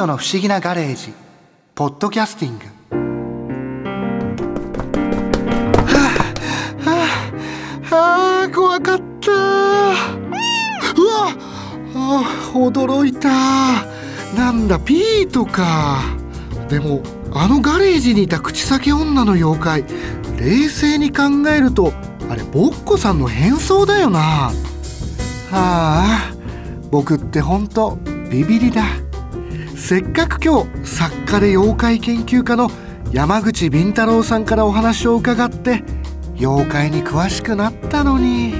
トの不思議なガレージ。ポッドキャスティング。はあ、はあ、怖かった。うわあ驚いた。なんだピートか。でもあのガレージにいた口先女の妖怪冷静に考えるとあれボッコさんの変装だよな。はあ僕ってほんとビビりだ。せっかく今日作家で妖怪研究家の山口敏太郎さんからお話を伺って妖怪に詳しくなったのに。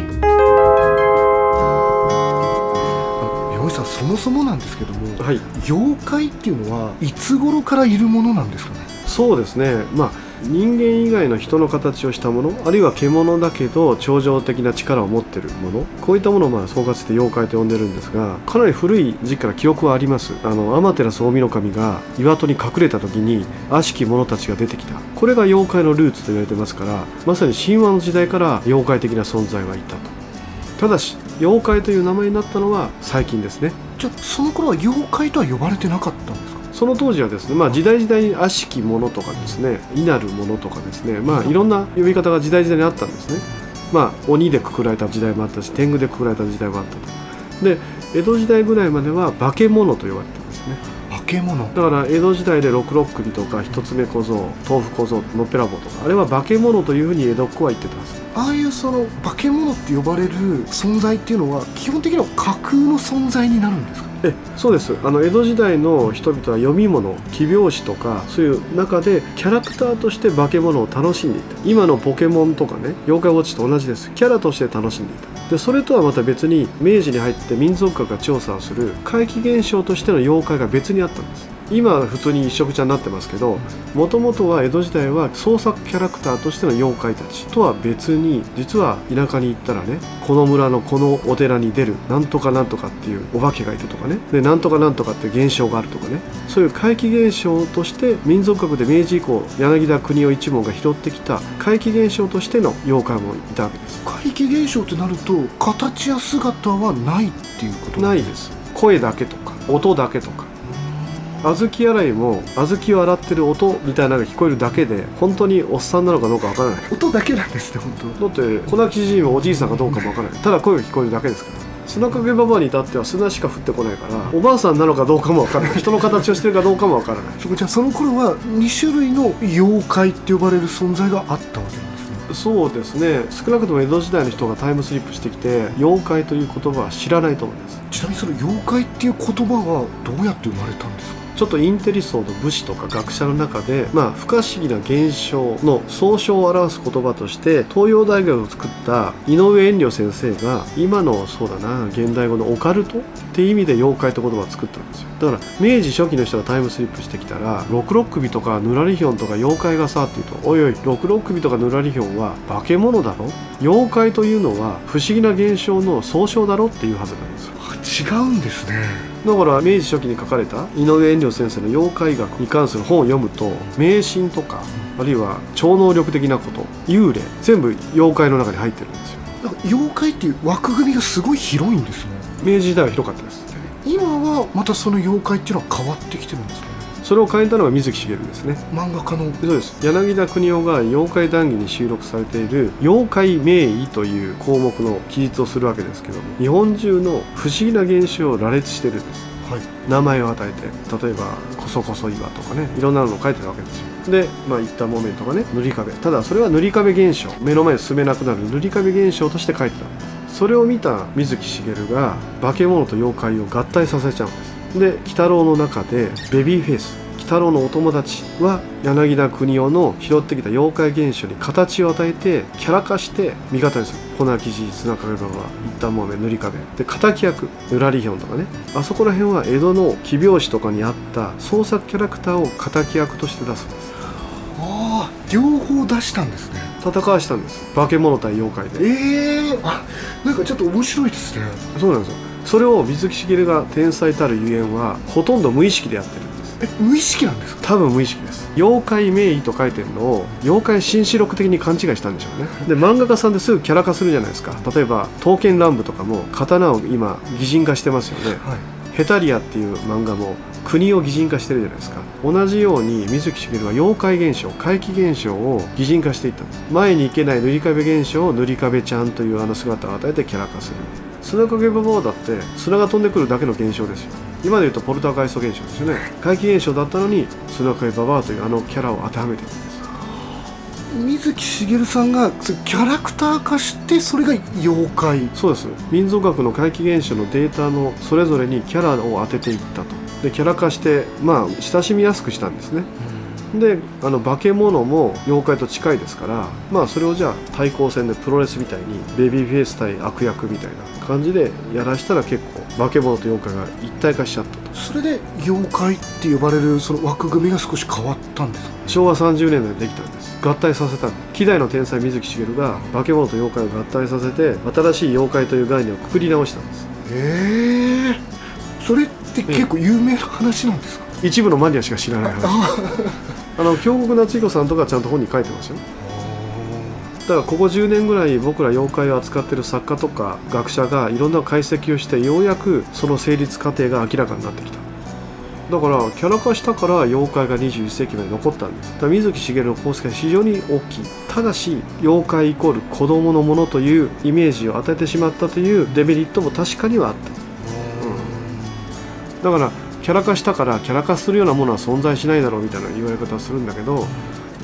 山口さんそもそもなんですけども、はい、妖怪っていうのはいつ頃からいるものなんですかね？そうですね。まあ人間以外の人の形をしたものあるいは獣だけど超常的な力を持っているものこういったものをまあ総括して妖怪と呼んでるんですがかなり古い時期から記憶はあります。あの天照大神が岩戸に隠れた時に悪しき者たちが出てきた。これが妖怪のルーツと言われてますからまさに神話の時代から妖怪的な存在はいたと。ただし妖怪という名前になったのは最近ですね。じゃあその頃は妖怪とは呼ばれてなかったんですその当時はですね、まあ、時代時代に悪しきものとかですねいなるものとかですね、まあ、いろんな呼び方が時代時代にあったんですね。まあ、鬼でくくられた時代もあったし天狗でくくられた時代もあったと。で江戸時代ぐらいまでは化け物と呼ばれてたんですね。化け物？だから江戸時代で六六首とか一つ目小僧豆腐小僧のっぺらぼうとかあれは化け物というふうに江戸っ子は言ってたんですああいうその化け物って呼ばれる存在っていうのは基本的には架空の存在になるんですか？えそうです。あの江戸時代の人々は読み物奇拍子とかそういう中でキャラクターとして化け物を楽しんでいた。今のポケモンとかね妖怪ウォッチと同じです。キャラとして楽しんでいた。でそれとはまた別に明治に入って民族学が調査をする怪奇現象としての妖怪が別にあったんです。今は普通に一色茶になってますけどもともとは江戸時代は創作キャラクターとしての妖怪たちとは別に実は田舎に行ったらねこの村のこのお寺に出るなんとかなんとかっていうお化けがいるとかね。でなんとかなんとかっていう現象があるとかね。そういう怪奇現象として民族学で明治以降柳田国男一門が拾ってきた怪奇現象としての妖怪もいたわけです。怪奇現象ってなると形や姿はないっていうことないです。声だけとか音だけとか小豆洗いも小豆を洗ってる音みたいなのが聞こえるだけで本当におっさんなのかどうかわからない。音だけなんですね本だって粉木じいもおじいさんかどうかもわからない。ただ声が聞こえるだけですから。砂かけばばに至っては砂しか降ってこないからおばあさんなのかどうかもわからない。人の形をしてるかどうかもわからないじゃあその頃は2種類の妖怪って呼ばれる存在があったわけなんですね。そうですね。少なくとも江戸時代の人がタイムスリップしてきて妖怪という言葉は知らないと思います。ちなみにその妖怪っていう言葉はどうやって生まれたんですか？ちょっとインテリ層の武士とか学者の中で、まあ、不可思議な現象の総称を表す言葉として東洋大学を作った井上遠慮先生が今のそうだな現代語のオカルトっていう意味で妖怪って言葉を作ったんですよ。だから明治初期の人がタイムスリップしてきたら六六首とかぬらりひょんとか妖怪がさっていうとおいおい六六首とかぬらりひょんは化け物だろ？妖怪というのは不思議な現象の総称だろ？っていうはずなんですよ。違うんですね。だから明治初期に書かれた井上遠慮先生の妖怪学に関する本を読むと迷信とかあるいは超能力的なこと幽霊全部妖怪の中に入ってるんですよ。妖怪っていう枠組みがすごい広いんですね。明治時代は広かったです今はまたその妖怪っていうのは変わってきてるんですねそれを変えたのが水木しげるですね。漫画家の。そうです。柳田国男が妖怪談義に収録されている「妖怪名医」という項目の記述をするわけですけども日本中の不思議な現象を羅列してるんです。はい。名前を与えて例えば「こそこそ岩」とかねいろんなのを書いてるわけですよ。でまあ言った木綿とかね塗り壁。ただそれは塗り壁現象。目の前に進めなくなる塗り壁現象として書いてたわけです。それを見た水木しげるが化け物と妖怪を合体させちゃうんですで鬼太郎の中でベビーフェイス鬼太郎のお友達は柳田国男の拾ってきた妖怪現象に形を与えてキャラ化して味方にする。粉生地砂かけばば一旦もめ塗り壁。で敵役ぬらりひょんとかね。あそこら辺は江戸の奇拍子とかにあった創作キャラクターを敵役として出すんです。ああ両方出したんですね。戦わしたんです。化け物対妖怪で。ええあなんかちょっと面白いですね。そうなんですよそれを水木しげるが天才たるゆえんはほとんど無意識でやってるんです。え無意識なんですか？多分無意識です。妖怪名医と書いてるのを妖怪新四録的に勘違いしたんでしょうね。で漫画家さんですぐキャラ化するじゃないですか。例えば刀剣乱舞とかも刀を今擬人化してますよね。はい。ヘタリアっていう漫画も国を擬人化してるじゃないですか。同じように水木しげるは妖怪現象怪奇現象を擬人化していった。んです前に行けない塗り壁現象を塗り壁ちゃんというあの姿を与えてキャラ化する砂影ババアだって砂が飛んでくるだけの現象ですよ。今で言うとポルターガイスト現象ですよね。怪奇現象だったのに砂影ババアというあのキャラを当てはめてるんです。水木しげるさんがキャラクター化してそれが妖怪。そうです。民族学の怪奇現象のデータのそれぞれにキャラを当てていったと。でキャラ化してまあ親しみやすくしたんですねであの化け物も妖怪と近いですからまあそれをじゃあ対抗戦でプロレスみたいにベビーフェイス対悪役みたいな感じでやらしたら結構化け物と妖怪が一体化しちゃったと。それで妖怪って呼ばれるその枠組みが少し変わったんですか？昭和30年代でできたんです。合体させたんです希代の天才水木しげるが化け物と妖怪を合体させて新しい妖怪という概念をくくり直したんです。へえ。それって結構有名な話なんですか？一部のマニアしか知らない話あの京極夏彦さんとかちゃんと本に書いてますよ。だからここ10年ぐらい僕ら妖怪を扱ってる作家とか学者がいろんな解析をしてようやくその成立過程が明らかになってきた。だからキャラ化したから妖怪が21世紀まで残ったんです。だから水木しげるの功績は非常に大きいただし妖怪イコール子供のものというイメージを与えてしまったというデメリットも確かにはあっただからキャラ化したからキャラ化するようなものは存在しないだろうみたいな言われ方をするんだけど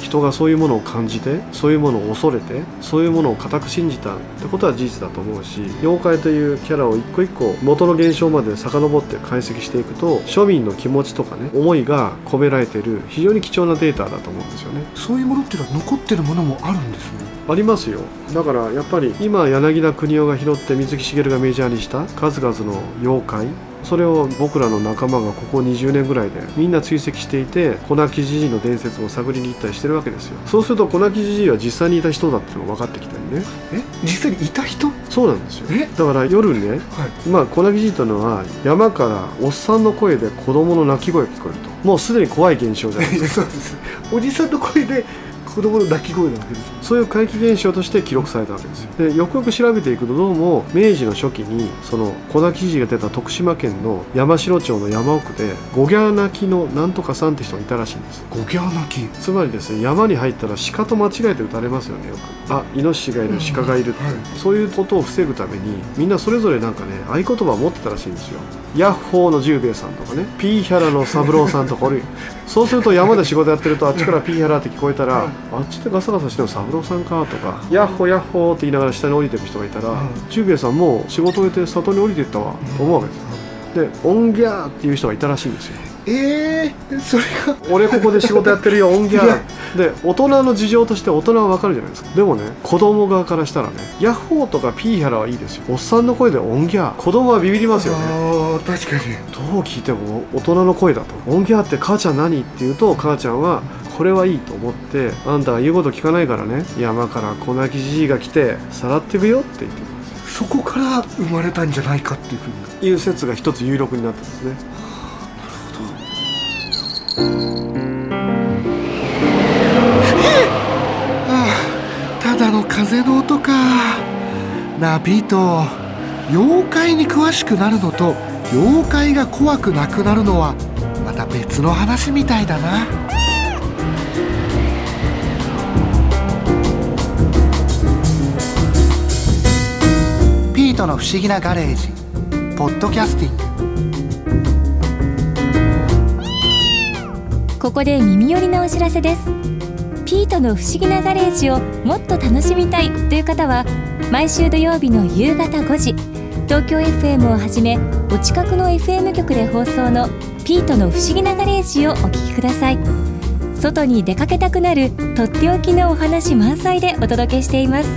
人がそういうものを感じてそういうものを恐れてそういうものを固く信じたってことは事実だと思うし妖怪というキャラを一個一個元の現象まで遡って解析していくと庶民の気持ちとかね思いが込められている非常に貴重なデータだと思うんですよね。そういうものっていうのは残ってるものもあるんですね。ありますよ。だからやっぱり今柳田国男が拾って水木しげるがメジャーにした数々の妖怪それを僕らの仲間がここ20年ぐらいでみんな追跡していて粉木じじいの伝説も探りに行ったりしてるわけですよ。そうすると粉木じじいは実際にいた人だっていうのが分かってきたりね。え？実際にいた人？そうなんですよ。え？だから夜ねはい。まあ粉木じじいというのは山からおっさんの声で子供の泣き声が聞こえると。もうすでに怖い現象じゃないですか。そうです。おじさんの声で子供の泣き声なわけですそういう怪奇現象として記録されたわけですよ。でよくよく調べていくとどうも明治の初期にその粉木じじいが出た徳島県の山城町の山奥でゴギャー泣きのなんとかさんって人がいたらしいんです。ゴギャー泣き？つまりですね山に入ったら鹿と間違えて撃たれますよねよく。あイノシシがいる鹿がいるって、はい。そういうことを防ぐためにみんなそれぞれなんかね合言葉を持ってたらしいんですよヤッホーの十兵衛さんとかねピーヒャラの三郎さんとかおるそうすると山で仕事やってるとあっちからピーヒャラって聞こえたら、うん。あっちでガサガサしてるの三郎さんか？とかヤッホーヤッホーって言いながら下に降りてる人がいたら、うん。十兵衛さんもう仕事終えて里に降りていったわ。と思うわけです。よでオンギャーっていう人がいたらしいんですよえー、それが。俺ここで仕事やってるよオンギャいや。ーで大人の事情として大人はわかるじゃないですか。でもね子供側からしたらねヤッホーとかピーヒャラはいいですよ。おっさんの声でオンギャー子供はビビりますよね。確かに。どう聞いても大人の声だと。オンギャーって母ちゃん何って言うと母ちゃんはこれはいいと思ってあんたは言うこと聞かないからね。山から粉木じじいが来てさらってくよって言ってそこから生まれたんじゃないかっていうふうに。いう説が一つ有力になってますねああただの風の音か。なあピート妖怪に詳しくなるのと妖怪が怖くなくなるのはまた別の話みたいだな。ピートの不思議なガレージポッドキャスティング。こで耳寄りなお知らせです。ピートの不思議なガレージをもっと楽しみたいという方は毎週土曜日の夕方5時東京 FM をはじめお近くの FM 局で放送のピートの不思議なガレージをお聞きください。外に出かけたくなるとっておきのお話満載でお届けしています。